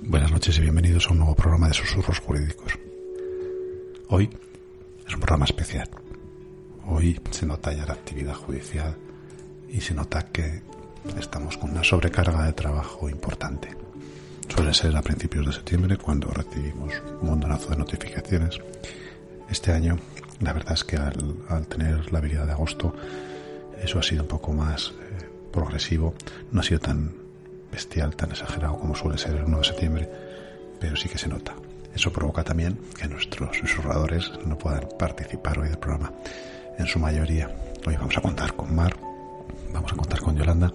Buenas noches y bienvenidos a un nuevo programa de Susurros Jurídicos. Hoy es un programa especial. Hoy se nota ya la actividad judicial y se nota que estamos con una sobrecarga de trabajo importante. Suele ser a principios de septiembre cuando recibimos un montonazo de notificaciones. Este año, la verdad es que al, tener la habilidad de agosto, eso ha sido un poco más eh, progresivo, no ha sido tan bestial, tan exagerado como suele ser el 1 de septiembre, pero sí que se nota. Eso provoca también que nuestros susurradores no puedan participar hoy del programa. En su mayoría, hoy vamos a contar con Mar, vamos a contar con Yolanda,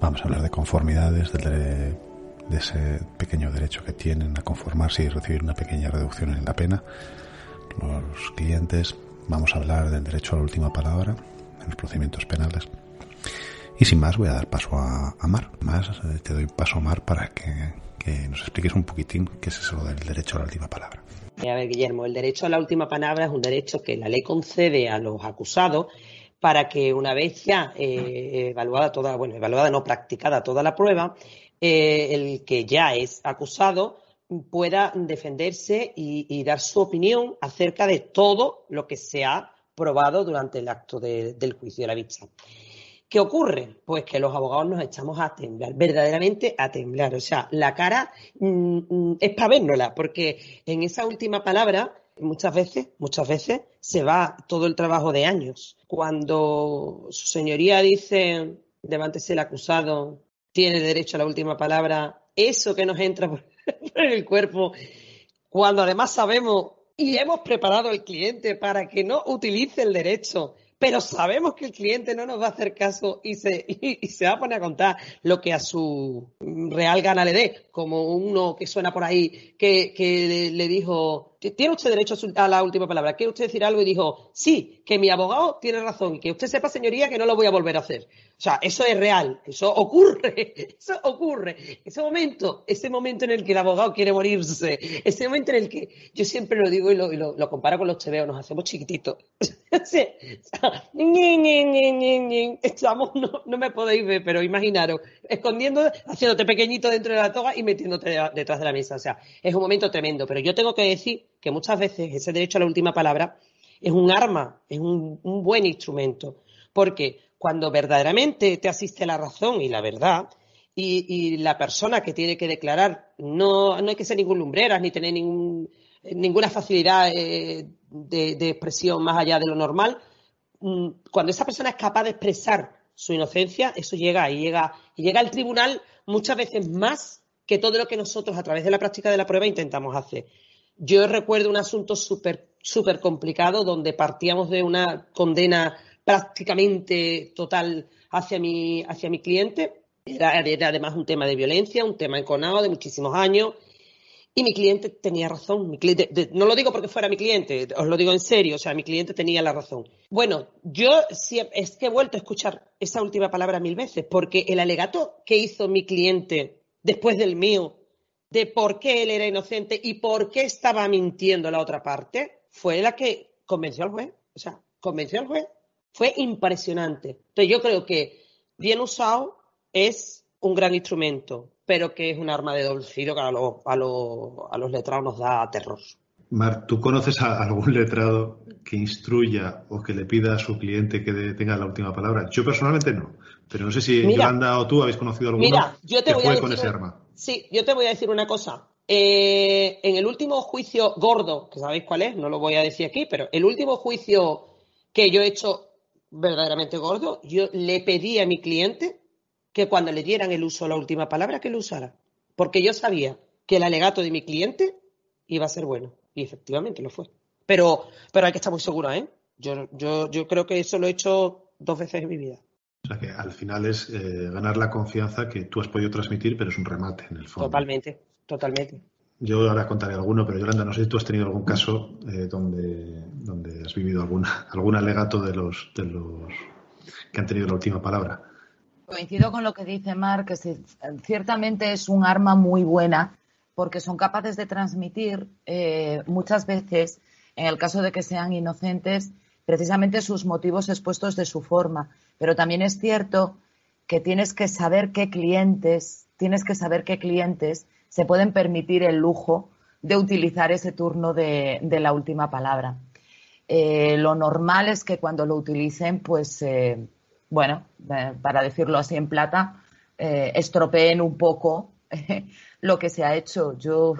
vamos a hablar de conformidades, de, de ese pequeño derecho que tienen a conformarse y recibir una pequeña reducción en la pena. Los clientes, vamos a hablar del derecho a la última palabra en los procedimientos penales. Y sin más, voy a dar paso a, Mar. Más, eh, te doy paso a Mar para que, que nos expliques un poquitín qué es eso del derecho a la última palabra. A ver, Guillermo, el derecho a la última palabra es un derecho que la ley concede a los acusados para que una vez ya eh, evaluada toda, bueno, evaluada no practicada toda la prueba, eh, el que ya es acusado pueda defenderse y, dar su opinión acerca de todo lo que se ha probado durante el acto del juicio de la vista. ¿Qué ocurre? Pues que los abogados nos echamos a temblar, verdaderamente a temblar. O sea, la cara mm, mm, es para vernosla, porque en esa última palabra muchas veces, muchas veces se va todo el trabajo de años. Cuando su señoría dice, levántese el acusado, tiene derecho a la última palabra, eso que nos entra por, el cuerpo, cuando además sabemos y hemos preparado al cliente para que no utilice el derecho pero sabemos que el cliente no nos va a hacer caso y se, y, se va a poner a contar lo que a su real gana le dé, como uno que suena por ahí que, que le, dijo, ¿tiene usted derecho a la última palabra? ¿Quiere usted decir algo? Y dijo, sí, que mi abogado tiene razón, que usted sepa, señoría, que no lo voy a volver a hacer. O sea, eso es real, eso ocurre, eso ocurre. Ese momento, ese momento en el que el abogado quiere morirse, ese momento en el que yo siempre lo digo y lo, lo, comparo con los tebeos, nos hacemos chiquititos. Estamos, no, no me podéis ver, pero imaginaros, escondiendo, haciéndote pequeñito dentro de la toga y metiéndote detrás de la mesa. O sea, es un momento tremendo. Pero yo tengo que decir que muchas veces ese derecho a la última palabra es un arma, es un, un buen instrumento. Porque cuando verdaderamente te asiste la razón y la verdad, y, la persona que tiene que declarar no, hay que ser ningún lumbreras ni tener ninguna facilidad eh, de, expresión más allá de lo normal. Mm, cuando esa persona es capaz de expresar su inocencia, eso llega y llega, y llega al tribunal muchas veces más que todo lo que nosotros a través de la práctica de la prueba intentamos hacer. Yo recuerdo un asunto súper súper complicado donde partíamos de una condena prácticamente total hacia mi, hacia mi cliente. Era, además un tema de violencia, un tema enconado de muchísimos años. Y mi cliente tenía razón. Mi cliente, no lo digo porque fuera mi cliente, os lo digo en serio, o sea, mi cliente tenía la razón. Bueno, yo es que he vuelto a escuchar esa última palabra mil veces, porque el alegato que hizo mi cliente después del mío, de por qué él era inocente y por qué estaba mintiendo la otra parte, fue la que convenció al juez. O sea, convenció al juez fue impresionante. Entonces yo creo que bien usado es un gran instrumento, pero que es un arma de doble filo que a, a, los letrados nos da terror. Mar, ¿tú conoces a algún letrado que instruya o que le pida a su cliente que tenga la última palabra? Yo personalmente no, pero no sé si Yolanda o tú habéis conocido alguno mira, yo te voy a decir, con ese arma. Sí, yo te voy a decir una cosa. Eh, en el último juicio gordo, que sabéis cuál es, no lo voy a decir aquí, pero el último juicio que yo he hecho verdaderamente gordo, yo le pedí a mi cliente que cuando le dieran el uso la última palabra, que lo usara. Porque yo sabía que el alegato de mi cliente iba a ser bueno. Y efectivamente lo fue. Pero, pero hay que estar muy segura, ¿eh? Yo, yo, yo creo que eso lo he hecho dos veces en mi vida. O sea que al final es eh, ganar la confianza que tú has podido transmitir, pero es un remate en el fondo. Totalmente, totalmente. Yo ahora contaré alguno, pero Yolanda, no sé si tú has tenido algún caso eh, donde, donde has vivido alguna, algún alegato de los, de los que han tenido la última palabra. Coincido con lo que dice Mark, que ciertamente es un arma muy buena porque son capaces de transmitir eh, muchas veces, en el caso de que sean inocentes, precisamente sus motivos expuestos de su forma. Pero también es cierto que tienes que saber qué clientes, tienes que saber qué clientes se pueden permitir el lujo de utilizar ese turno de, la última palabra. Eh, lo normal es que cuando lo utilicen, pues, eh, bueno, para decirlo así en plata, estropeen un poco lo que se ha hecho. Yo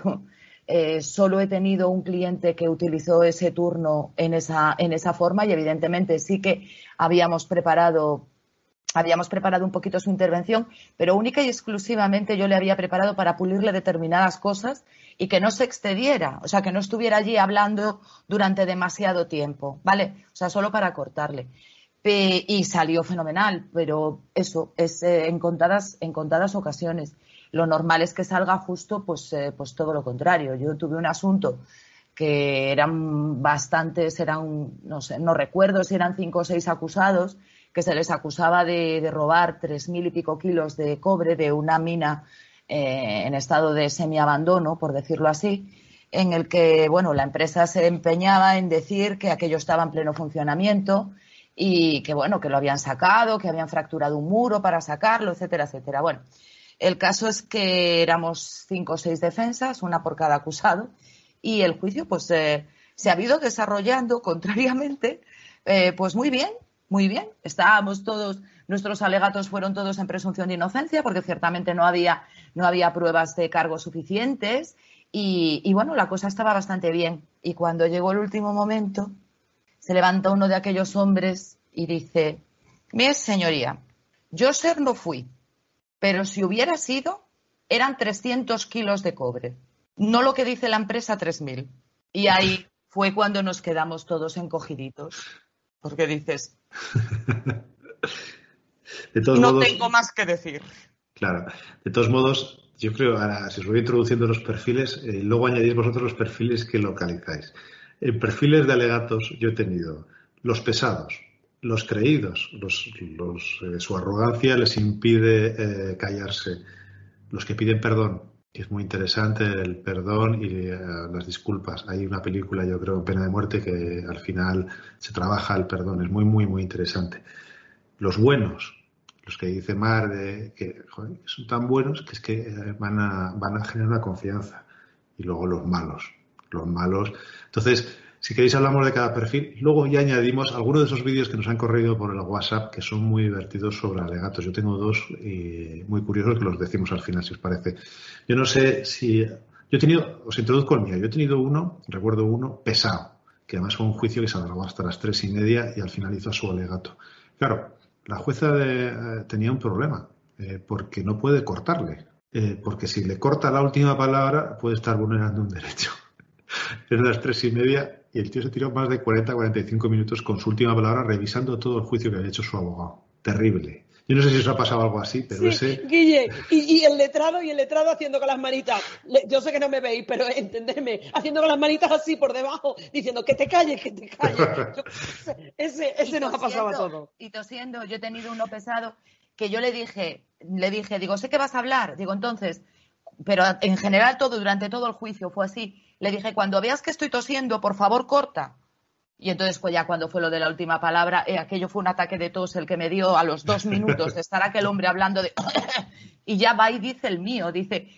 eh, solo he tenido un cliente que utilizó ese turno en esa, en esa forma y evidentemente sí que habíamos preparado habíamos preparado un poquito su intervención, pero única y exclusivamente yo le había preparado para pulirle determinadas cosas y que no se excediera, o sea, que no estuviera allí hablando durante demasiado tiempo, ¿vale? O sea, solo para cortarle. y salió fenomenal, pero eso es eh, en, contadas, en contadas ocasiones lo normal es que salga justo pues, eh, pues todo lo contrario. Yo tuve un asunto que eran bastantes, eran, no sé, no recuerdo si eran cinco o seis acusados, que se les acusaba de, robar tres mil y pico kilos de cobre de una mina eh, en estado de semiabandono, por decirlo así, en el que, bueno, la empresa se empeñaba en decir que aquello estaba en pleno funcionamiento y que, bueno, que lo habían sacado, que habían fracturado un muro para sacarlo, etcétera, etcétera. Bueno, el caso es que éramos cinco o seis defensas, una por cada acusado, y el juicio pues eh, se ha ido desarrollando contrariamente, eh, pues muy bien, muy bien. Estábamos todos, nuestros alegatos fueron todos en presunción de inocencia, porque ciertamente no había, no había pruebas de cargo suficientes, y, bueno, la cosa estaba bastante bien. Y cuando llegó el último momento, se levanta uno de aquellos hombres y dice, mi señoría, yo ser no fui, pero si hubiera sido, eran 300 kilos de cobre, no lo que dice la empresa 3.000. Y ahí fue cuando nos quedamos todos encogiditos, porque dices, no tengo más que decir. Claro, de todos modos, yo creo, ahora, si os voy introduciendo los perfiles, eh, luego añadís vosotros los perfiles que localizáis. En perfiles de alegatos yo he tenido los pesados, los creídos, los, eh, su arrogancia les impide eh, callarse. Los que piden perdón, es muy interesante el perdón y eh, las disculpas. Hay una película, yo creo, Pena de Muerte, que al final se trabaja el perdón. Es muy, muy, muy interesante. Los buenos, los que dice Mar, de, que son tan buenos que es que van a, van a generar una confianza. Y luego los malos. Los malos. Entonces, si queréis hablamos de cada perfil. Luego ya añadimos algunos de esos vídeos que nos han corrido por el WhatsApp que son muy divertidos sobre alegatos. Yo tengo dos y muy curiosos que los decimos al final, si os parece. Yo no sé si... Yo he tenido, os introduzco el mío, yo he tenido uno, recuerdo uno, pesado, que además fue un juicio que se alargó hasta las tres y media y al final hizo su alegato. Claro, la jueza eh, tenía un problema, eh, porque no puede cortarle, eh, porque si le corta la última palabra puede estar vulnerando un derecho. Es las tres y media y el tío se tiró más de 40-45 minutos con su última palabra revisando todo el juicio que había hecho su abogado. Terrible. Yo no sé si os ha pasado algo así, pero ese. Guille, y, el letrado y el letrado haciendo con las manitas. Yo sé que no me veis, pero entenderme, haciendo con las manitas así por debajo, diciendo que te calles, que te calles. ese ese nos ha pasado a todos. Y tosiendo, yo he tenido uno pesado que yo le dije, le dije, digo, sé que vas a hablar. Digo, entonces, pero en general todo, durante todo el juicio fue así le dije, cuando veas que estoy tosiendo, por favor, corta. Y entonces, pues ya cuando fue lo de la última palabra, eh, aquello fue un ataque de tos el que me dio a los dos minutos de estar aquel hombre hablando de... y ya va y dice el mío, dice,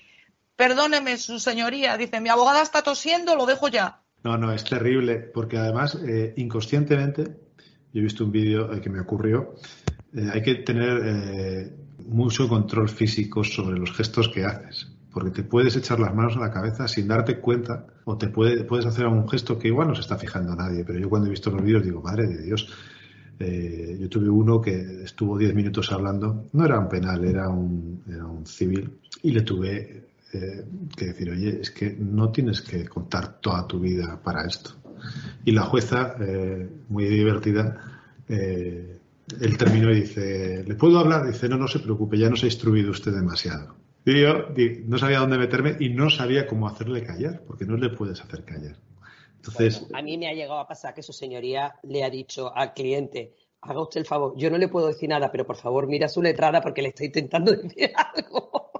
perdóneme, su señoría, dice, mi abogada está tosiendo, lo dejo ya. No, no, es terrible, porque además, eh, inconscientemente, yo he visto un vídeo eh, que me ocurrió, hay que tener mucho control físico sobre los gestos que haces porque te puedes echar las manos a la cabeza sin darte cuenta o te puede, puedes hacer algún gesto que igual no se está fijando nadie, pero yo cuando he visto los vídeos digo, madre de Dios, eh, yo tuve uno que estuvo 10 minutos hablando, no era un penal, era un, era un civil, y le tuve eh, que decir, oye, es que no tienes que contar toda tu vida para esto. Y la jueza, eh, muy divertida, él terminó y dice, ¿le puedo hablar? Dice, no, no se preocupe, ya nos ha instruido usted demasiado. Y yo no sabía dónde meterme y no sabía cómo hacerle callar, porque no le puedes hacer callar. Entonces, a mí me ha llegado a pasar que su señoría le ha dicho al cliente, haga usted el favor, yo no le puedo decir nada, pero por favor mira su letrada porque le está intentando decir algo.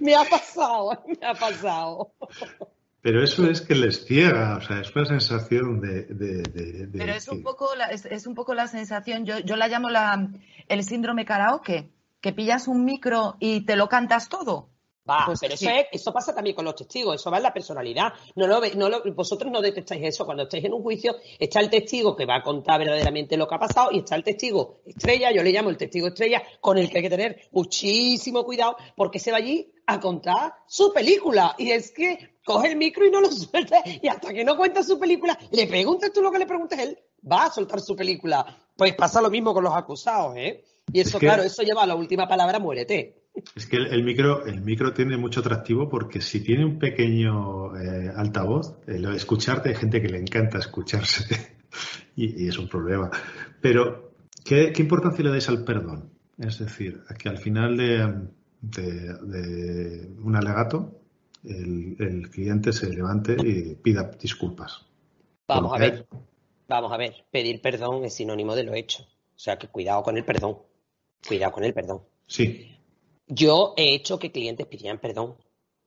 me ha pasado, me ha pasado. Pero eso es que les ciega, o sea, es una sensación de... Pero es un, poco la, es, un poco la sensación, yo, yo la llamo la, el síndrome karaoke, que pillas un micro y te lo cantas todo. Va, pues pero eso, eso pasa también con los testigos, eso va en la personalidad. No lo, no lo, vosotros no detectáis eso. Cuando estáis en un juicio, está el testigo que va a contar verdaderamente lo que ha pasado y está el testigo estrella, yo le llamo el testigo estrella, con el que hay que tener muchísimo cuidado porque se va allí a contar su película. Y es que coge el micro y no lo suelta y hasta que no cuenta su película, le preguntes tú lo que le preguntes él, va a soltar su película. Pues pasa lo mismo con los acusados, ¿eh? Y eso, claro, eso lleva a la última palabra, muérete. Es que el, micro, el micro tiene mucho atractivo porque si tiene un pequeño eh, altavoz, eh, lo de escucharte hay gente que le encanta escucharse y, es un problema. Pero, ¿qué, importancia le dais al perdón? Es decir, que al final de, un alegato el, el, cliente se levante y pida disculpas. Vamos a ver, vamos a ver, pedir perdón es sinónimo de lo hecho. O sea que cuidado con el perdón, cuidado con el perdón. Sí, yo he hecho que clientes pidieran perdón,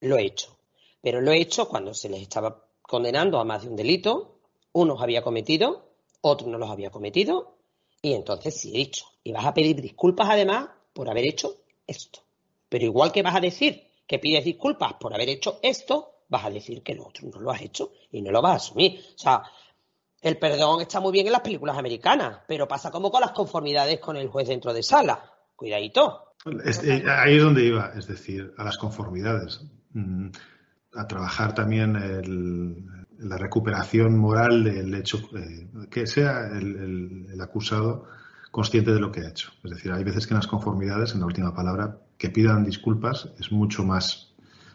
lo he hecho, pero lo he hecho cuando se les estaba condenando a más de un delito, unos había cometido, otros no los había cometido, y entonces sí he dicho, y vas a pedir disculpas además por haber hecho esto. Pero igual que vas a decir que pides disculpas por haber hecho esto, vas a decir que lo otro no lo has hecho y no lo vas a asumir. O sea, el perdón está muy bien en las películas americanas, pero pasa como con las conformidades con el juez dentro de sala. Cuidadito. Eh, ahí es donde iba, es decir, a las conformidades. Mm, a trabajar también la recuperación moral del hecho, eh, que sea el, acusado consciente de lo que ha hecho. Es decir, hay veces que en las conformidades, en la última palabra, que pidan disculpas es mucho más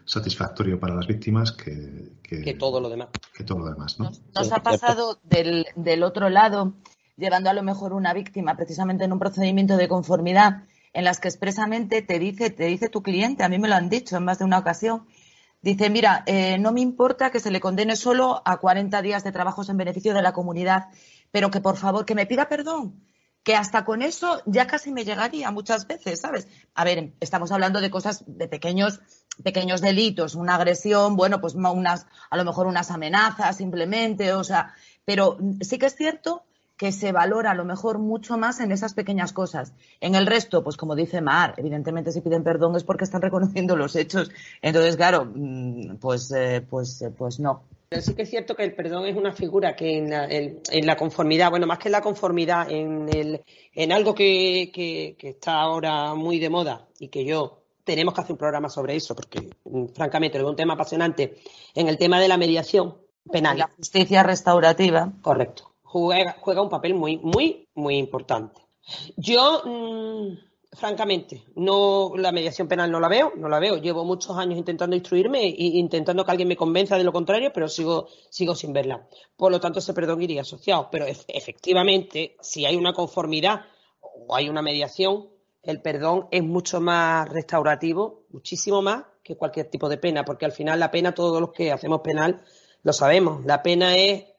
satisfactorio para las víctimas que, que, todo lo demás. Que todo lo demás ¿no? Nos, ha pasado del, del otro lado, llevando a lo mejor una víctima precisamente en un procedimiento de conformidad en las que expresamente te dice, te dice tu cliente, a mí me lo han dicho en más de una ocasión, dice, mira, eh, no me importa que se le condene solo a 40 días de trabajos en beneficio de la comunidad, pero que por favor, que me pida perdón, que hasta con eso ya casi me llegaría muchas veces, ¿sabes? A ver, estamos hablando de cosas de pequeños pequeños delitos, una agresión, bueno, pues unas a lo mejor unas amenazas simplemente, o sea, pero sí que es cierto que se valora a lo mejor mucho más en esas pequeñas cosas. En el resto, pues como dice Mar, evidentemente si piden perdón es porque están reconociendo los hechos. Entonces, claro, mm, pues, eh, pues, eh, pues no. Pero sí que es cierto que el perdón es una figura que en la, en la conformidad, bueno, más que en la conformidad, en, el, en algo que, que, está ahora muy de moda y que yo tenemos que hacer un programa sobre eso, porque mm, francamente es un tema apasionante, en el tema de la mediación penal. La justicia restaurativa. Correcto juega, un papel muy, muy, muy importante. Yo, mm, francamente, no la mediación penal no la veo, no la veo. Llevo muchos años intentando instruirme e intentando que alguien me convenza de lo contrario, pero sigo, sigo sin verla. Por lo tanto, ese perdón iría asociado. Pero efectivamente, si hay una conformidad o hay una mediación, el perdón es mucho más restaurativo, muchísimo más que cualquier tipo de pena, porque al final la pena, todos los que hacemos penal lo sabemos, la pena es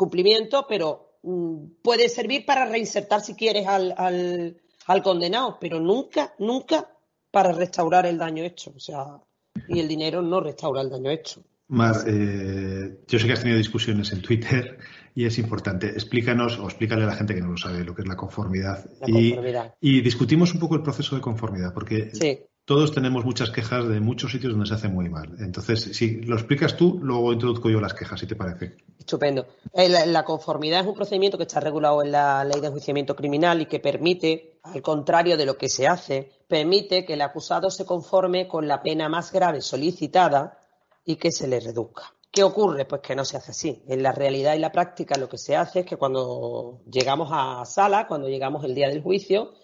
cumplimiento, pero mm, puede servir para reinsertar si quieres al, al, condenado, pero nunca, nunca para restaurar el daño hecho. O sea, y el dinero no restaura el daño hecho. Mar, eh, yo sé que has tenido discusiones en Twitter y es importante. Explícanos o explícale a la gente que no lo sabe lo que es la conformidad. y, y, discutimos un poco el proceso de conformidad, porque sí todos tenemos muchas quejas de muchos sitios donde se hace muy mal. Entonces, si lo explicas tú, luego introduzco yo las quejas, si te parece. Estupendo. Eh, la, conformidad es un procedimiento que está regulado en la ley de enjuiciamiento criminal y que permite, al contrario de lo que se hace, permite que el acusado se conforme con la pena más grave solicitada y que se le reduzca. ¿Qué ocurre? Pues que no se hace así. En la realidad y la práctica lo que se hace es que cuando llegamos a sala, cuando llegamos el día del juicio,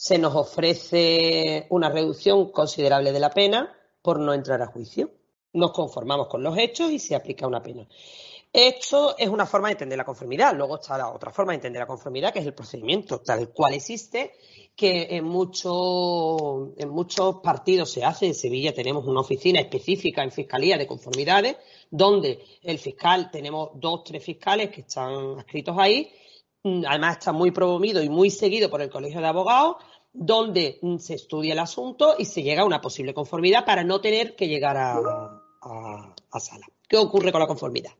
se nos ofrece una reducción considerable de la pena por no entrar a juicio. Nos conformamos con los hechos y se aplica una pena. Esto es una forma de entender la conformidad. Luego está la otra forma de entender la conformidad, que es el procedimiento tal cual existe, que en, muchos en muchos partidos se hace. En Sevilla tenemos una oficina específica en Fiscalía de Conformidades, donde el fiscal, tenemos dos, tres fiscales que están adscritos ahí. Además está muy promovido y muy seguido por el Colegio de Abogados, donde se estudia el asunto y se llega a una posible conformidad para no tener que llegar a, a sala. ¿Qué ocurre con la conformidad?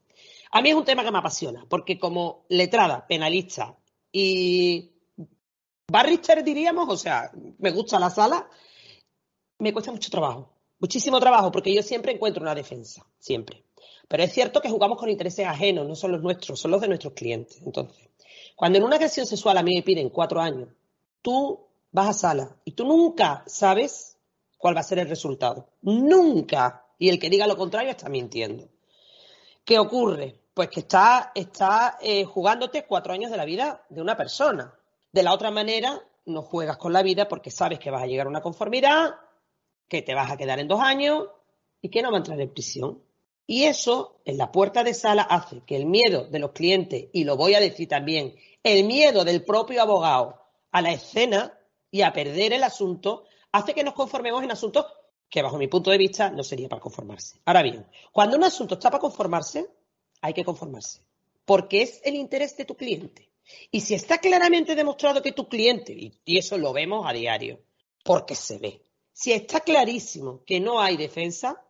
A mí es un tema que me apasiona, porque como letrada, penalista y barrister diríamos, o sea, me gusta la sala, me cuesta mucho trabajo, muchísimo trabajo, porque yo siempre encuentro una defensa, siempre. Pero es cierto que jugamos con intereses ajenos, no son los nuestros, son los de nuestros clientes. Entonces, cuando en una agresión sexual a mí me piden cuatro años, tú vas a sala y tú nunca sabes cuál va a ser el resultado. Nunca. Y el que diga lo contrario está mintiendo. ¿Qué ocurre? Pues que está, está eh, jugándote cuatro años de la vida de una persona. De la otra manera, no juegas con la vida porque sabes que vas a llegar a una conformidad, que te vas a quedar en dos años y que no va a entrar en prisión. Y eso, en la puerta de sala, hace que el miedo de los clientes, y lo voy a decir también, el miedo del propio abogado a la escena y a perder el asunto, hace que nos conformemos en asuntos que, bajo mi punto de vista, no sería para conformarse. Ahora bien, cuando un asunto está para conformarse, hay que conformarse, porque es el interés de tu cliente. Y si está claramente demostrado que tu cliente, y eso lo vemos a diario, porque se ve, si está clarísimo que no hay defensa,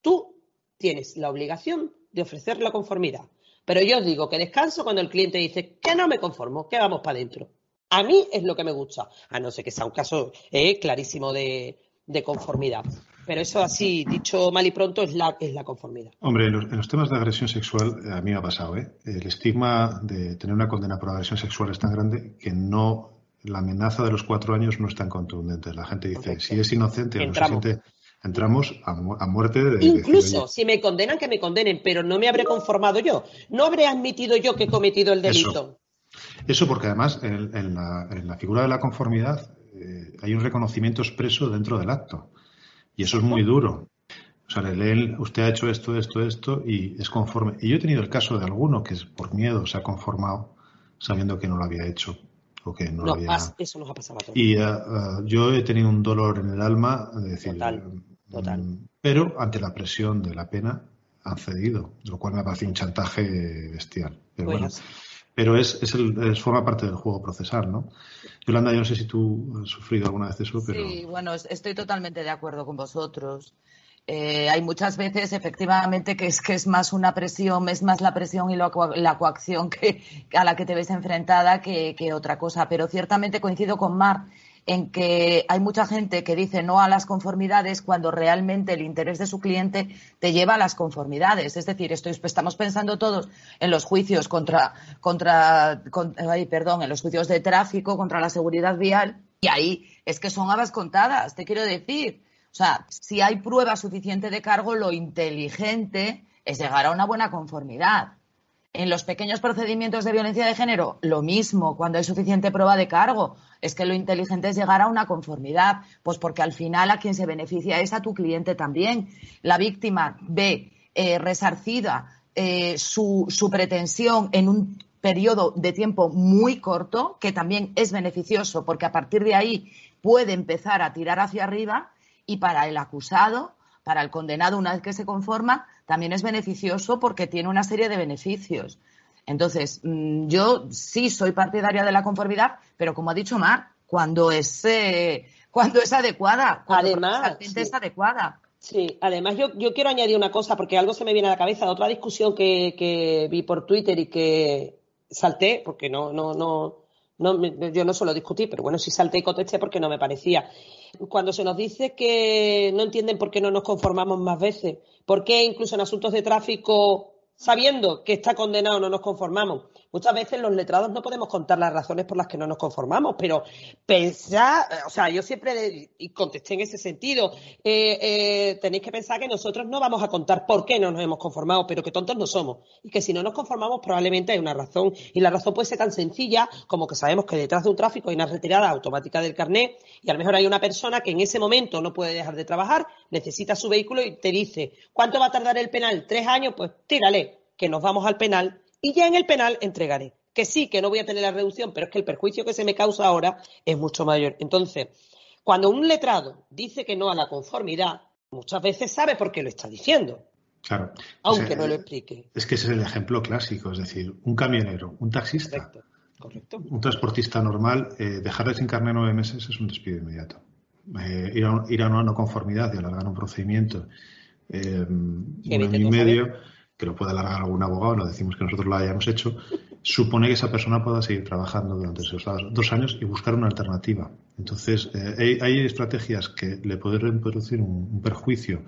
tú tienes la obligación de ofrecer la conformidad. Pero yo os digo que descanso cuando el cliente dice que no me conformo, que vamos para adentro. A mí es lo que me gusta, a no ser que sea un caso eh, clarísimo de, de conformidad. Pero eso así, dicho mal y pronto, es la, es la conformidad. Hombre, en los, temas de agresión sexual, eh, a mí me ha pasado, ¿eh? El estigma de tener una condena por agresión sexual es tan grande que no, la amenaza de los cuatro años no es tan contundente. La gente dice, si es inocente no se siente, entramos a, muerte. De, Incluso, si me condenan, que me condenen, pero no me habré conformado yo. No habré admitido yo que he cometido el delito. Eso, porque además en, la, en, la, figura de la conformidad eh, hay un reconocimiento expreso dentro del acto. Y eso es muy duro. O sea, leen, usted ha hecho esto, esto, esto y es conforme. Y yo he tenido el caso de alguno que por miedo se ha conformado sabiendo que no lo había hecho. O que no, lo había... Eso nos ha pasado a todos. Y uh, uh, yo he tenido un dolor en el alma, de decir, total, total. Mm, pero ante la presión de la pena han cedido, lo cual me ha parecido un chantaje bestial. Pero pues bueno, pero es, es, el, forma parte del juego procesal, ¿no? Yolanda, yo no sé si tú has sufrido alguna vez eso, pero... Sí, bueno, estoy totalmente de acuerdo con vosotros. Eh, hay muchas veces, efectivamente, que es que es más una presión, es más la presión y la, coacción que, a la que te ves enfrentada que otra cosa. Pero ciertamente coincido con Mar en que hay mucha gente que dice no a las conformidades cuando realmente el interés de su cliente te lleva a las conformidades. Es decir, estamos pensando todos en los juicios contra, contra, perdón, en los juicios de tráfico contra la seguridad vial y ahí es que son habas contadas, te quiero decir. O sea, si hay prueba suficiente de cargo, lo inteligente es llegar a una buena conformidad. En los pequeños procedimientos de violencia de género, lo mismo, cuando hay suficiente prueba de cargo. Es que lo inteligente es llegar a una conformidad, pues porque al final a quien se beneficia es a tu cliente también. La víctima ve eh, resarcida eh, su, su pretensión en un periodo de tiempo muy corto, que también es beneficioso, porque a partir de ahí puede empezar a tirar hacia arriba y para el acusado para el condenado una vez que se conforma también es beneficioso porque tiene una serie de beneficios. Entonces, mm, yo sí soy partidaria de la conformidad, pero como ha dicho Mar, cuando es, eh, cuando es adecuada, cuando además, es adecuada. Sí, además yo, yo, quiero añadir una cosa, porque algo se me viene a la cabeza, de otra discusión que, que vi por Twitter y que salté, porque no, no, no, no, yo no suelo discutir, pero bueno, sí salté y contesté porque no me parecía. Cuando se nos dice que no entienden por qué no nos conformamos más veces, por qué incluso en asuntos de tráfico, sabiendo que está condenado, no nos conformamos. Muchas veces los letrados no podemos contar las razones por las que no nos conformamos, pero pensar, o sea, yo siempre contesté en ese sentido, eh, eh, tenéis que pensar que nosotros no vamos a contar por qué no nos hemos conformado, pero que tontos no somos. Y que si no nos conformamos probablemente hay una razón. Y la razón puede ser tan sencilla como que sabemos que detrás de un tráfico hay una retirada automática del carnet y a lo mejor hay una persona que en ese momento no puede dejar de trabajar, necesita su vehículo y te dice, ¿cuánto va a tardar el penal? ¿Tres años? Pues tírale que nos vamos al penal y ya en el penal entregaré. Que sí, que no voy a tener la reducción, pero es que el perjuicio que se me causa ahora es mucho mayor. Entonces, cuando un letrado dice que no a la conformidad, muchas veces sabe por qué lo está diciendo. Claro. Aunque no lo explique. Es que ese es el ejemplo clásico, es decir, un camionero, un taxista, un transportista normal, eh, dejarle sin carne nueve meses es un despido inmediato. Eh, ir, a, ir, a, una no conformidad y alargar un procedimiento eh, un año y medio, que lo pueda alargar algún abogado, no decimos que nosotros lo hayamos hecho, supone que esa persona pueda seguir trabajando durante esos dos años y buscar una alternativa. Entonces, eh, hay, hay, estrategias que le pueden producir un, un, perjuicio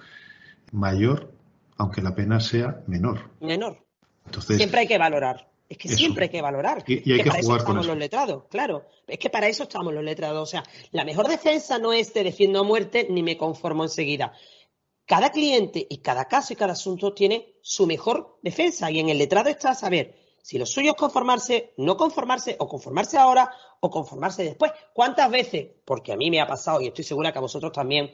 mayor, aunque la pena sea menor. Menor. Entonces, Siempre hay que valorar. Es que eso. siempre hay que valorar. Y, y hay que, que para jugar eso con estamos eso. los letrados, claro. Es que para eso estamos los letrados. O sea, la mejor defensa no es te defiendo a muerte ni me conformo enseguida. Cada cliente y cada caso y cada asunto tiene su mejor defensa y en el letrado está saber si lo suyo es conformarse, no conformarse o conformarse ahora o conformarse después. ¿Cuántas veces? Porque a mí me ha pasado y estoy segura que a vosotros también.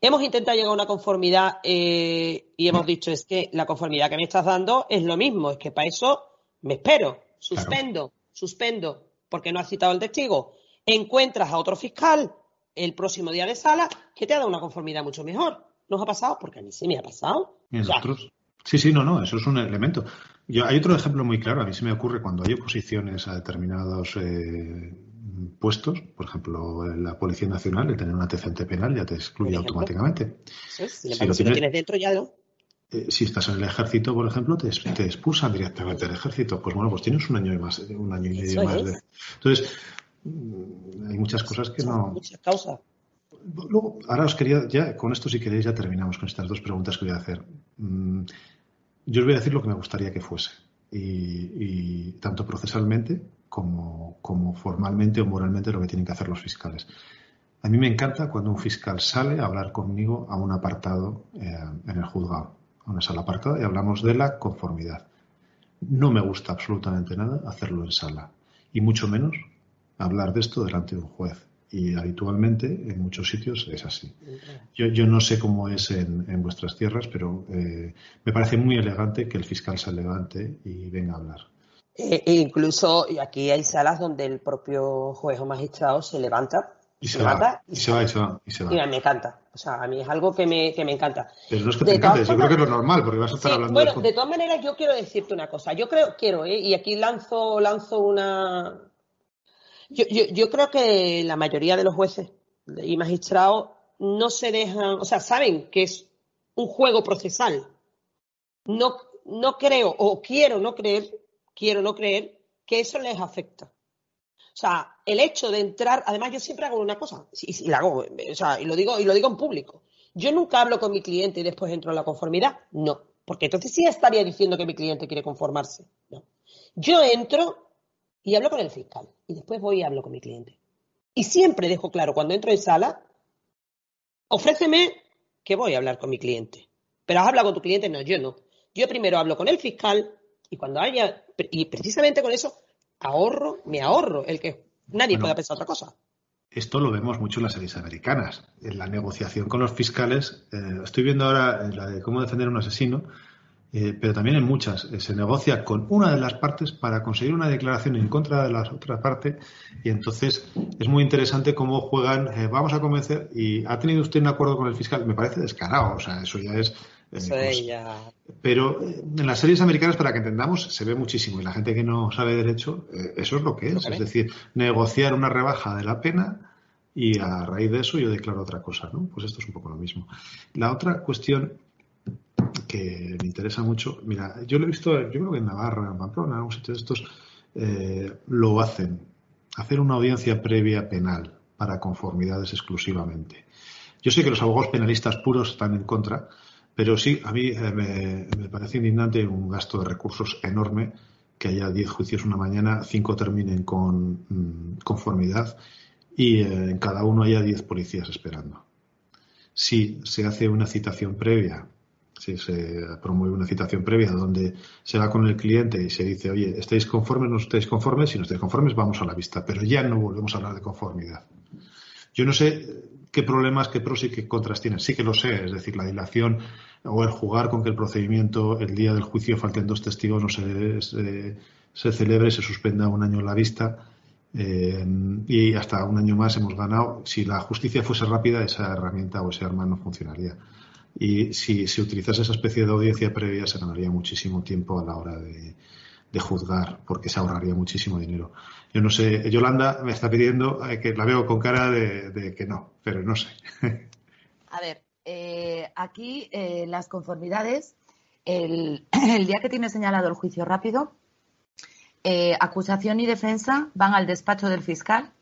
Hemos intentado llegar a una conformidad eh, y hemos dicho es que la conformidad que me estás dando es lo mismo, es que para eso me espero, suspendo, claro. suspendo, porque no has citado el testigo. Encuentras a otro fiscal el próximo día de sala que te ha dado una conformidad mucho mejor. ¿Nos ha pasado? Porque a mí sí me ha pasado. ¿Y nosotros? Sí, sí, no, no, eso es un elemento. Yo, hay otro ejemplo muy claro, a mí se me ocurre cuando hay oposiciones a determinados eh, puestos, por ejemplo, la Policía Nacional, el tener un antecedente penal ya te excluye automáticamente. Sí, si, si, lo, si tienes, lo tienes dentro ya no. Eh, si estás en el ejército, por ejemplo, te, te, expulsan directamente del ejército. Pues bueno, pues tienes un año y más, un año y medio más. De... Entonces, mm, hay muchas cosas que no. Muchas causas. Luego, ahora os quería, ya con esto si queréis ya terminamos con estas dos preguntas que voy a hacer. Mm, yo os voy a decir lo que me gustaría que fuese. Y, tanto procesalmente como, como, formalmente o moralmente lo que tienen que hacer los fiscales. A mí me encanta cuando un fiscal sale a hablar conmigo a un apartado eh, en el juzgado, a una sala apartada, y hablamos de la conformidad. No me gusta absolutamente nada hacerlo en sala, y mucho menos hablar de esto delante de un juez y habitualmente en muchos sitios es así. Yo, yo no sé cómo es en, en vuestras tierras, pero eh, me parece muy elegante que el fiscal se levante y venga a hablar. E, e incluso aquí hay salas donde el propio juez o magistrado se levanta. Y se, se va, y, y, se va, y se va, y se va. Y me encanta. O sea, a mí es algo que me, que me encanta. Pero no es que te encante, yo creo que es lo normal, porque vas a estar sí, hablando bueno, de... de todas maneras, yo quiero decirte una cosa. Yo creo, quiero, ¿eh? y aquí lanzo, lanzo una, yo, yo, yo, creo que la mayoría de los jueces y magistrados no se dejan, o sea, saben que es un juego procesal. No, no creo, o quiero no creer, quiero no creer, que eso les afecta. O sea, el hecho de entrar, además yo siempre hago una cosa, y, la hago, o sea, y lo digo, y lo digo en público. Yo nunca hablo con mi cliente y después entro en la conformidad. No. Porque entonces sí estaría diciendo que mi cliente quiere conformarse. No. Yo entro y hablo con el fiscal y después voy y hablo con mi cliente. Y siempre dejo claro cuando entro en sala, ofréceme que voy a hablar con mi cliente. Pero has hablado con tu cliente, no, yo no. Yo primero hablo con el fiscal y cuando haya, y precisamente con eso ahorro, me ahorro el que nadie bueno, pueda pensar otra cosa. Esto lo vemos mucho en las series americanas, en la negociación con los fiscales. Eh, estoy viendo ahora la de cómo defender a un asesino, eh, pero también en muchas. Eh, se negocia con una de las partes para conseguir una declaración en contra de la otra parte y entonces es muy interesante cómo juegan, eh, vamos a convencer y ha tenido usted un acuerdo con el fiscal. Me parece descarado, o sea, eso ya es... Eso pues, ya... Pero en las series americanas, para que entendamos, se ve muchísimo y la gente que no sabe derecho, eso es lo que es. ¿Lo es decir, negociar una rebaja de la pena y a raíz de eso yo declaro otra cosa, ¿no? Pues esto es un poco lo mismo. La otra cuestión que me interesa mucho. Mira, yo lo he visto, yo creo que en Navarra, en Pamplona, en algún de estos, eh, lo hacen. Hacer una audiencia previa penal para conformidades exclusivamente. Yo sé que los abogados penalistas puros están en contra, pero sí, a mí eh, me, me, parece indignante un gasto de recursos enorme que haya 10 juicios una mañana, 5 terminen con mm, conformidad y eh, en cada uno haya 10 policías esperando. Si se hace una citación previa si se promueve una citación previa donde se va con el cliente y se dice, oye, ¿estáis conformes no estáis conformes? Si no estáis conformes, vamos a la vista, pero ya no volvemos a hablar de conformidad. Yo no sé qué problemas, qué pros y qué contras tienen. Sí que lo sé, es decir, la dilación o el jugar con que el procedimiento, el día del juicio, falten dos testigos, no se, se, celebre, se suspenda un año la vista. Eh, y hasta un año más hemos ganado. Si la justicia fuese rápida, esa herramienta o ese arma no funcionaría. Y si se utilizase esa especie de audiencia previa, se ganaría muchísimo tiempo a la hora de, juzgar, porque se ahorraría muchísimo dinero. Yo no sé, Yolanda me está pidiendo eh, que la veo con cara de, que no, pero no sé. A ver, eh, aquí las conformidades, el, día que tiene señalado el juicio rápido, acusación y defensa van al despacho del fiscal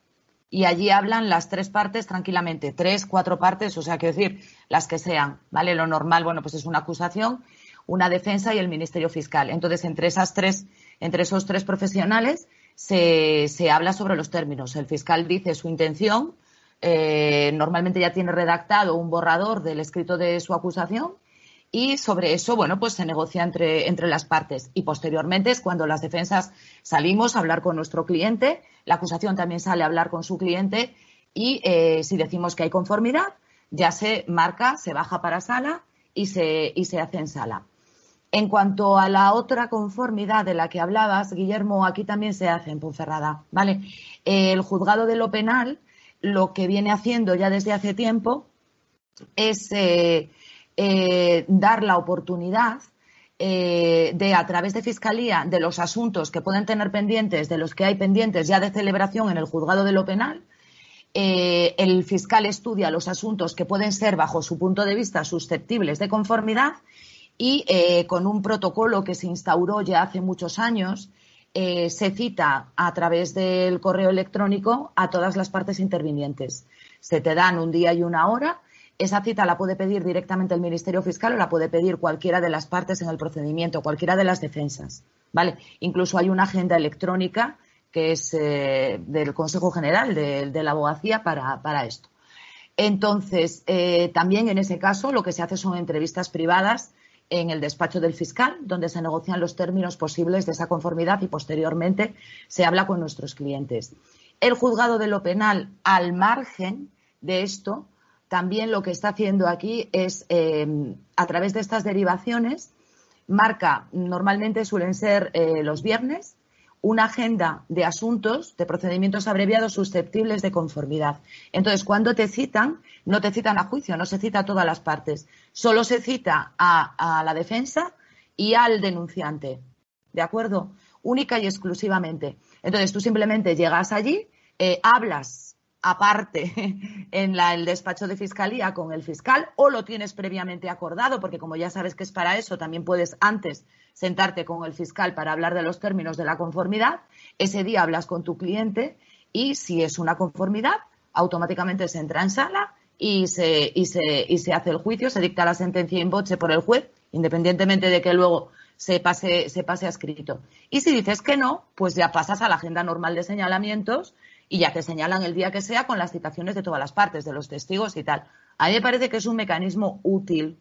y allí hablan las tres partes tranquilamente, tres, cuatro partes, o sea, quiero decir, las que sean, ¿vale? Lo normal, bueno, pues es una acusación, una defensa y el Ministerio Fiscal. Entonces, entre esas tres, entre esos tres profesionales se, se habla sobre los términos. El fiscal dice su intención, eh, normalmente ya tiene redactado un borrador del escrito de su acusación y sobre eso, bueno, pues se negocia entre, entre las partes. Y posteriormente es cuando las defensas salimos a hablar con nuestro cliente, la acusación también sale a hablar con su cliente y eh, si decimos que hay conformidad, ya se marca, se baja para sala y se, y se hace en sala. En cuanto a la otra conformidad de la que hablabas, Guillermo, aquí también se hace en Ponferrada, ¿vale? El juzgado de lo penal lo que viene haciendo ya desde hace tiempo es eh, eh, dar la oportunidad eh, de, a través de Fiscalía, de los asuntos que pueden tener pendientes, de los que hay pendientes ya de celebración en el juzgado de lo penal, eh, el fiscal estudia los asuntos que pueden ser, bajo su punto de vista, susceptibles de conformidad y con un protocolo que se instauró ya hace muchos años, se cita a través del correo electrónico a todas las partes intervinientes. Se te dan un día y una hora esa cita la puede pedir directamente el Ministerio Fiscal o la puede pedir cualquiera de las partes en el procedimiento, cualquiera de las defensas. ¿vale? Incluso hay una agenda electrónica que es eh, del Consejo General de, la Abogacía para, esto. Entonces, eh, también en ese caso lo que se hace son entrevistas privadas en el despacho del fiscal, donde se negocian los términos posibles de esa conformidad y posteriormente se habla con nuestros clientes. El juzgado de lo penal, al margen de esto, también lo que está haciendo aquí es, eh, a través de estas derivaciones, marca, normalmente suelen ser eh, los viernes, una agenda de asuntos, de procedimientos abreviados susceptibles de conformidad. Entonces, cuando te citan, no te citan a juicio, no se cita a todas las partes, solo se cita a, la defensa y al denunciante. ¿De acuerdo? Única y exclusivamente. Entonces, tú simplemente llegas allí, eh, hablas aparte en el despacho de fiscalía con el fiscal o lo tienes previamente acordado, porque como ya sabes que es para eso, también puedes antes sentarte con el fiscal para hablar de los términos de la conformidad. Ese día hablas con tu cliente y si es una conformidad, automáticamente se entra en sala y se, y se, y se hace el juicio, se dicta la sentencia en boche por el juez, independientemente de que luego se pase, se pase a escrito. Y si dices que no, pues ya pasas a la agenda normal de señalamientos y ya te señalan el día que sea con las citaciones de todas las partes, de los testigos y tal. A mí me parece que es un mecanismo útil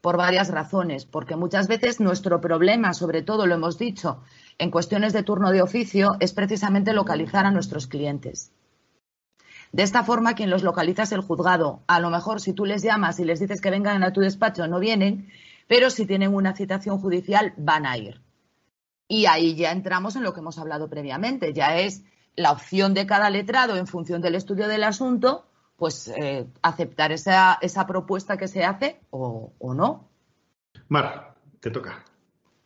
por varias razones, porque muchas veces nuestro problema, sobre todo lo hemos dicho, en cuestiones de turno de oficio, es precisamente localizar a nuestros clientes. De esta forma, quien los localiza es el juzgado. A lo mejor si tú les llamas y les dices que vengan a tu despacho, no vienen, pero si tienen una citación judicial, van a ir. Y ahí ya entramos en lo que hemos hablado previamente, ya es la opción de cada letrado en función del estudio del asunto, pues eh, aceptar esa, esa, propuesta que se hace o, no. Mar, te toca.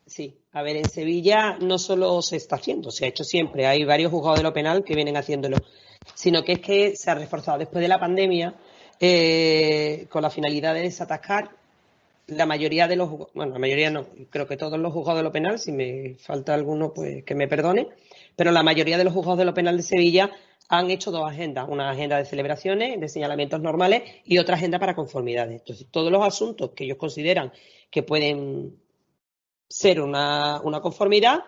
Sí, a ver, en Sevilla no solo se está haciendo, se ha hecho siempre, hay varios juzgados de lo penal que vienen haciéndolo, sino que es que se ha reforzado después de la pandemia eh, con la finalidad de desatascar la mayoría de los, bueno, la mayoría no, creo que todos los juzgados de lo penal, si me falta alguno, pues que me perdone, pero la mayoría de los juzgados de lo penal de Sevilla han hecho dos agendas, una agenda de celebraciones, de señalamientos normales y otra agenda para conformidades. Entonces, todos los asuntos que ellos consideran que pueden ser una, conformidad,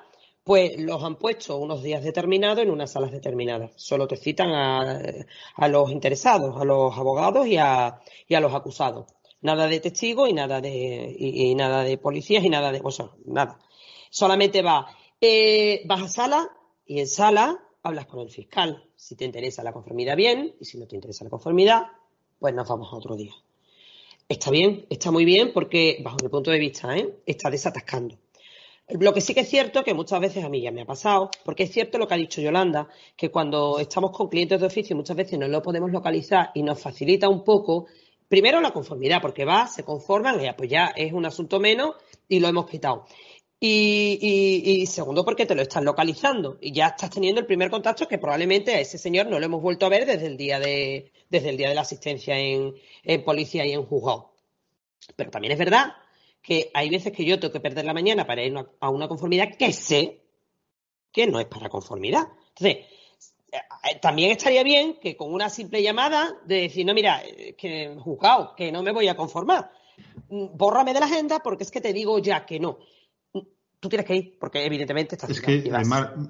pues los han puesto unos días determinados en unas salas determinadas. Solo te citan a, los interesados, a los abogados y a, los acusados. Nada de testigos y nada de, y, nada de policías y nada de, o nada. Solamente va, eh, vas a sala, y en sala hablas con el fiscal. Si te interesa la conformidad, bien, y si no te interesa la conformidad, pues nos vamos a otro día. está bien, está muy bien porque, bajo mi punto de vista, ¿eh? está desatascando. Lo que sí que es cierto, que muchas veces a mí ya me ha pasado, porque es cierto lo que ha dicho Yolanda, que cuando estamos con clientes de oficio muchas veces no lo podemos localizar y nos facilita un poco, primero la conformidad, porque va, se conforman, y pues ya es un asunto menos y lo hemos quitado. Y, segundo, porque te lo estás localizando y ya estás teniendo el primer contacto que probablemente a ese señor no lo hemos vuelto a ver desde el día de, desde el día de la asistencia en, en policía y en juzgado. Pero también es verdad que hay veces que yo tengo que perder la mañana para ir a una conformidad que sé que no es para conformidad. Entonces, eh, también estaría bien que con una simple llamada de decir, no, mira, eh, que juzgado, que no me voy a conformar. Mm, bórrame de la agenda porque es que te digo ya que no. Tú tienes que ir, porque evidentemente estás es que,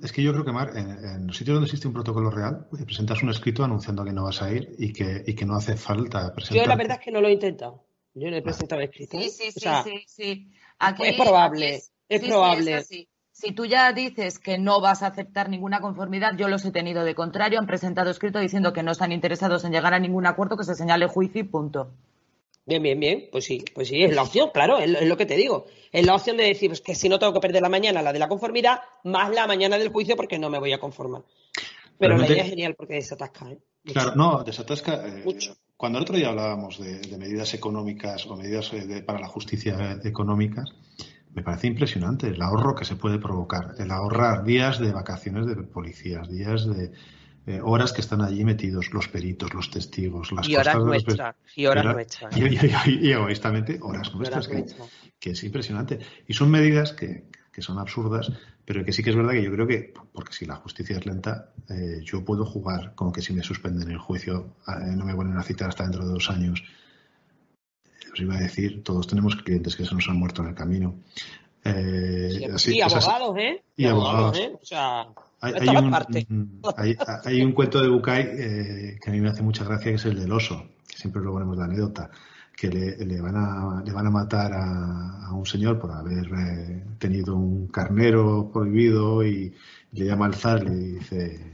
es que yo creo que, Mar, en, los sitios donde existe un protocolo real, presentas un escrito anunciando que no vas a ir y que, y que no hace falta presentar. Yo la verdad es que no lo he intentado. Yo no he presentado escrito. Sí, sí, sí, sí, es probable, es, probable. si tú ya dices que no vas a aceptar ninguna conformidad, yo los he tenido de contrario, han presentado escrito diciendo que no están interesados en llegar a ningún acuerdo, que se señale juicio y punto. Bien, bien, bien. Pues sí, pues sí, es la opción, claro, es, lo que te digo. Es la opción de decir pues, que si no tengo que perder la mañana, la de la conformidad, más la mañana del juicio porque no me voy a conformar. Pero, la idea es genial porque desatasca, ¿eh? Claro, no, desatasca. Eh, Mucho. Cuando el otro día hablábamos de, medidas económicas o medidas eh, para la justicia económica, me parece impresionante el ahorro que se puede provocar, el ahorrar días de vacaciones de policías, días de eh, horas que están allí metidos los peritos, los testigos, las y horas nuestras, y horas nuestras. Y, y, egoístamente horas nuestras, que, es impresionante. Y son medidas que, que son absurdas, pero que sí que es verdad que yo creo que, porque si la justicia es lenta, eh, yo puedo jugar como que si me suspenden el juicio, eh, no me vuelven a citar hasta dentro de dos años. Os iba a decir, todos tenemos clientes que se nos han muerto en el camino. Eh, y abogados, ¿eh? Y, abogados. ¿eh? O sea, hay, un, hay, un, cuento de Bucay que a mí me hace mucha gracia, que es el del oso, que siempre lo ponemos la anécdota que le, van, a, le van a matar a, un señor por haber eh, tenido un carnero prohibido y, le llama al zar y le dice,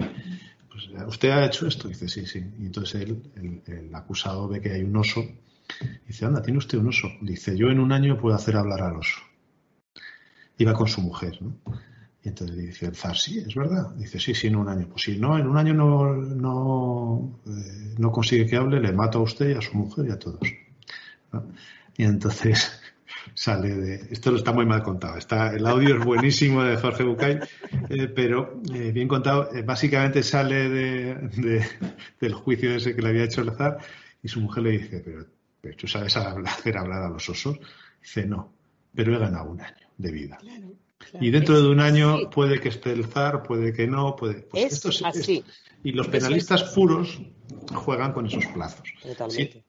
pues, ¿usted ha hecho esto? Y dice, sí, sí. Y entonces él, el, acusado ve que hay un oso. Y dice, anda, ¿tiene usted un oso? Dice, yo en un año puedo hacer hablar al oso. Iba con su mujer, ¿no? Y entonces dice el zar, sí, es verdad. Dice, sí, sí, en un año. Pues si no, en un año no, no, eh, no consigue que hable, le mato a usted y a su mujer y a todos. Y entonces sale de. Esto está muy mal contado. Está, el audio es buenísimo de Jorge Bucay, eh, pero eh, bien contado. Básicamente sale de, del juicio ese que le había hecho el zar y su mujer le dice: Pero, tú sabes hacer hablar a los osos. Dice: No, pero he ganado un año de vida. Y dentro de un año puede que esté el zar, puede que no, puede. Pues esto es así. y los penalistas puros juegan con esos plazos. Totalmente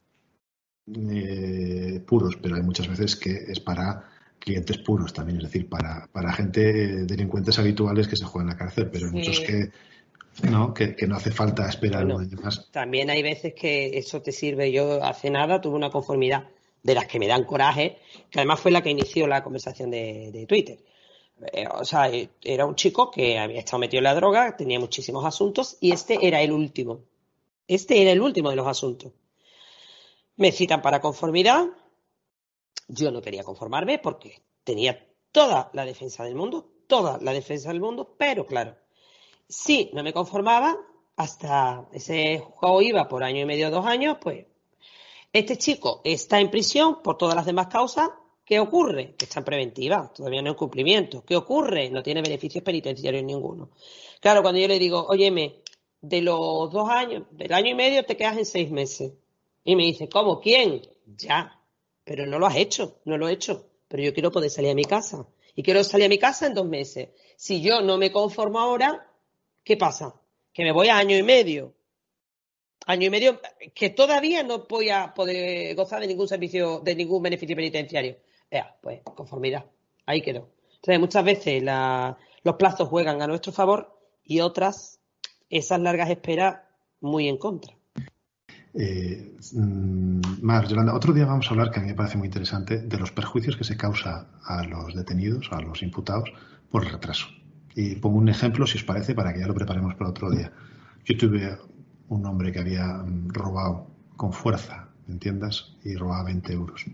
eh, puros, pero hay muchas veces que es para clientes puros también, es decir, para, para gente, delincuentes habituales que se juegan en la cárcel, pero hay muchos que no, que, no hace falta esperar un año más. También hay veces que eso te sirve. Yo hace nada tuve una conformidad de las que me dan coraje, que además fue la que inició la conversación de, Twitter. Eh, o sea, era un chico que había estado metido en la droga, tenía muchísimos asuntos y este era el último. Este era el último de los asuntos. Me citan para conformidad. Yo no quería conformarme porque tenía toda la defensa del mundo, toda la defensa del mundo, pero claro, si no me conformaba, hasta ese juego iba por año y medio, dos años, pues este chico está en prisión por todas las demás causas. ¿Qué ocurre? Que está en preventiva, todavía no en cumplimiento. ¿Qué ocurre? No tiene beneficios penitenciarios ninguno. Claro, cuando yo le digo, óyeme, de los dos años, del año y medio te quedas en seis meses. Y me dice, ¿cómo? ¿Quién? Ya, pero no lo has hecho, no lo he hecho. Pero yo quiero poder salir a mi casa. Y quiero salir a mi casa en dos meses. Si yo no me conformo ahora, ¿qué pasa? Que me voy a año y medio. Año y medio que todavía no voy a poder gozar de ningún servicio, de ningún beneficio penitenciario. Ya, pues conformidad. Ahí quedó. Entonces, muchas veces los plazos juegan a nuestro favor y otras, esas largas esperas, muy en contra. Eh, mm, Mar, Yolanda, otro día vamos a hablar, que a mí me parece muy interesante, de los perjuicios que se causa a los detenidos, a los imputados, por el retraso. Y pongo un ejemplo, si os parece, para que ya lo preparemos para otro día. Yo tuve un hombre que había mm, robado con fuerza en tiendas y robaba 20 euros.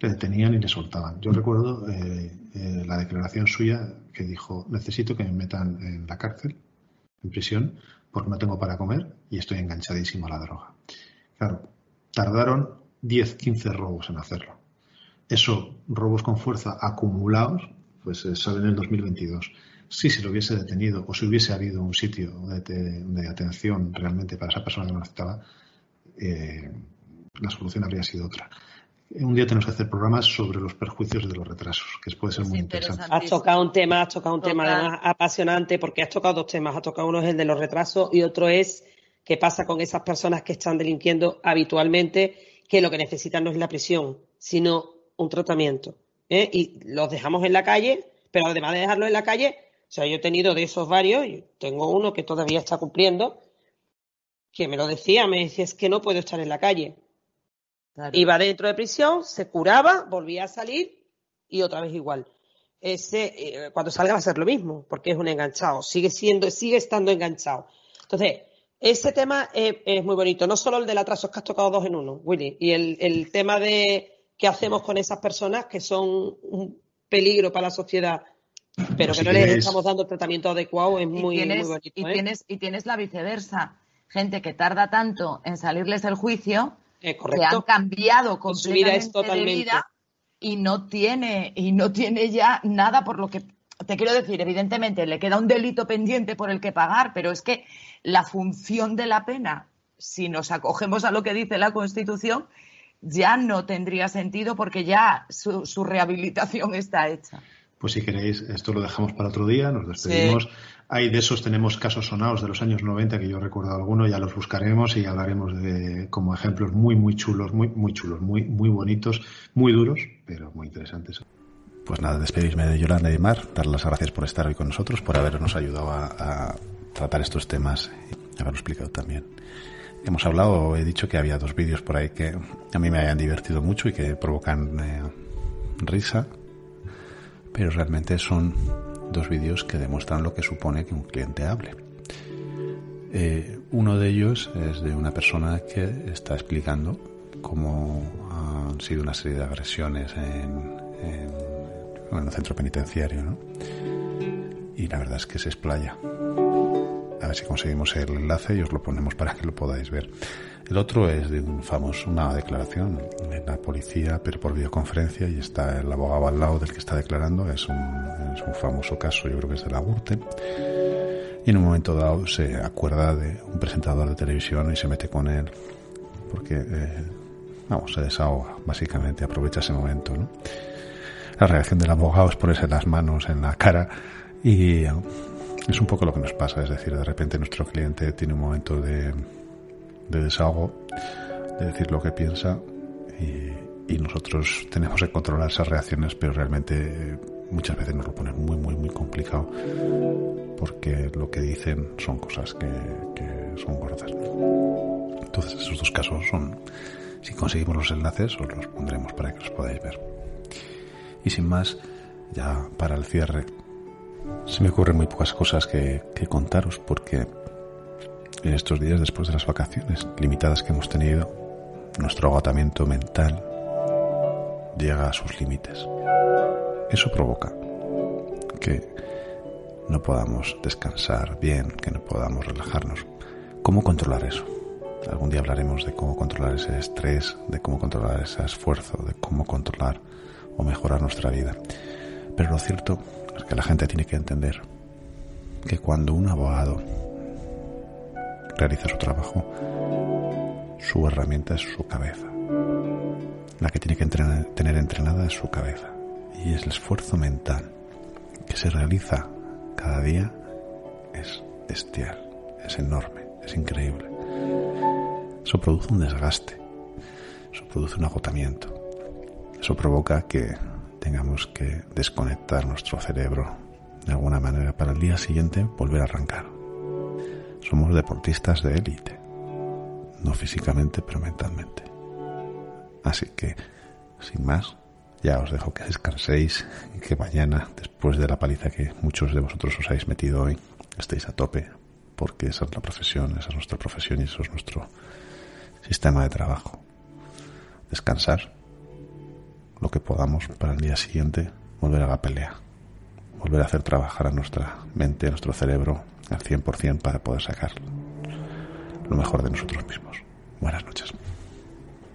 Le detenían y le soltaban. Yo recuerdo eh, eh, la declaración suya que dijo, necesito que me metan en la cárcel, en prisión, porque no tengo para comer y estoy enganchadísimo a la droga. Claro, tardaron 10, 15 robos en hacerlo. Eso, robos con fuerza acumulados, pues eh, sale en el 2022 si se lo hubiese detenido o si hubiese habido un sitio de, atención realmente para esa persona que no necesitaba, eh, la solución habría sido otra. Un día tenemos que hacer programas sobre los perjuicios de los retrasos, que puede ser muy interesante. Has tocado un tema, has tocado un tema además apasionante, porque has tocado dos temas. Has tocado uno es el de los retrasos y otro es qué pasa con esas personas que están delinquiendo habitualmente, que lo que necesitan no es la prisión, sino un tratamiento. ¿eh? Y los dejamos en la calle, pero además de dejarlos en la calle, o sea, yo he tenido de esos varios, y tengo uno que todavía está cumpliendo, que me lo decía, me decía, es que no puedo estar en la calle. Iba dentro de prisión, se curaba, volvía a salir y otra vez igual. Ese, eh, cuando salga va a ser lo mismo, porque es un enganchado, sigue siendo, sigue estando enganchado. Entonces, ese tema es, muy bonito, no solo el del atraso, es que has tocado dos en uno, Willy, y el, el tema de qué hacemos con esas personas que son un peligro para la sociedad pero que no les estamos dando el tratamiento adecuado es muy, bonito. Y, ¿eh? tienes, y tienes la viceversa. Gente que tarda tanto en salirles del juicio, eh, que han cambiado completamente de vida y no tiene, y no tiene ya nada por lo que te quiero decir, evidentemente le queda un delito pendiente por el que pagar, pero es que la función de la pena, si nos acogemos a lo que dice la Constitución, ya no tendría sentido porque ya su rehabilitación está hecha. Pues si queréis, esto lo dejamos para otro día, nos despedimos. Hay de esos, tenemos casos sonados de los años 90 que yo recuerdo alguno, ya los buscaremos y hablaremos de como ejemplos muy, muy chulos, muy, muy chulos, muy, muy bonitos, muy duros, pero muy interesantes. Pues nada, despedirme de Yolanda y Mar, dar las gracias por estar hoy con nosotros, por habernos ayudado a, tratar estos temas y haberlo explicado también. Hemos hablado, he dicho que había dos vídeos por ahí que a mí me hayan divertido mucho y que provocan eh, risa pero realmente son dos vídeos que demuestran lo que supone que un cliente hable. Eh, uno de ellos es de una persona que está explicando cómo han sido una serie de agresiones en, en, centro penitenciario, ¿no? Y la verdad es que se explaya. A ver si conseguimos el enlace y os lo ponemos para que lo podáis ver. El otro es de un famoso, una declaración de la policía, pero por videoconferencia, y está el abogado al lado del que está declarando. Es un, es famoso caso, yo creo que es de la URTE. Y en un momento dado se acuerda de un presentador de televisión y se mete con él, porque, eh, vamos, se desahoga, básicamente, aprovecha ese momento, ¿no? La reacción del abogado es ponerse las manos en la cara y es un poco lo que nos pasa, es decir, de repente nuestro cliente tiene un momento de de desahogo, de decir lo que piensa y, nosotros tenemos que controlar esas reacciones, pero realmente eh, muchas veces nos lo ponen muy, muy, muy complicado porque lo que dicen son cosas que, son gordas. Entonces esos dos casos son, si conseguimos los enlaces, os los pondremos para que los podáis ver. Y sin más, ya para el cierre, se me ocurren muy pocas cosas que contaros porque en estos días después de las vacaciones limitadas que hemos tenido, nuestro agotamiento mental llega a sus límites. Eso provoca que no podamos descansar bien, que no podamos relajarnos. ¿Cómo controlar eso? Algún día hablaremos de cómo controlar ese estrés, de cómo controlar ese esfuerzo, de cómo controlar o mejorar nuestra vida. Pero lo cierto es que la gente tiene que entender que cuando un abogado realiza su trabajo, su herramienta es su cabeza. La que tiene que tener entrenada es su cabeza. Y es el esfuerzo mental que se realiza cada día es bestial, es enorme, es increíble. Eso produce un desgaste, eso produce un agotamiento, eso provoca que tengamos que desconectar nuestro cerebro de alguna manera para el día siguiente volver a arrancar. Somos deportistas de élite, no físicamente, pero mentalmente. Así que, sin más, ya os dejo que descanséis y que mañana, después de la paliza que muchos de vosotros os habéis metido hoy, estéis a tope, porque esa es la profesión, esa es nuestra profesión y eso es nuestro sistema de trabajo. descansar lo que podamos para el día siguiente volver a la pelea, volver a hacer trabajar a nuestra mente, a nuestro cerebro al 100% para poder sacar lo mejor de nosotros mismos. Buenas noches.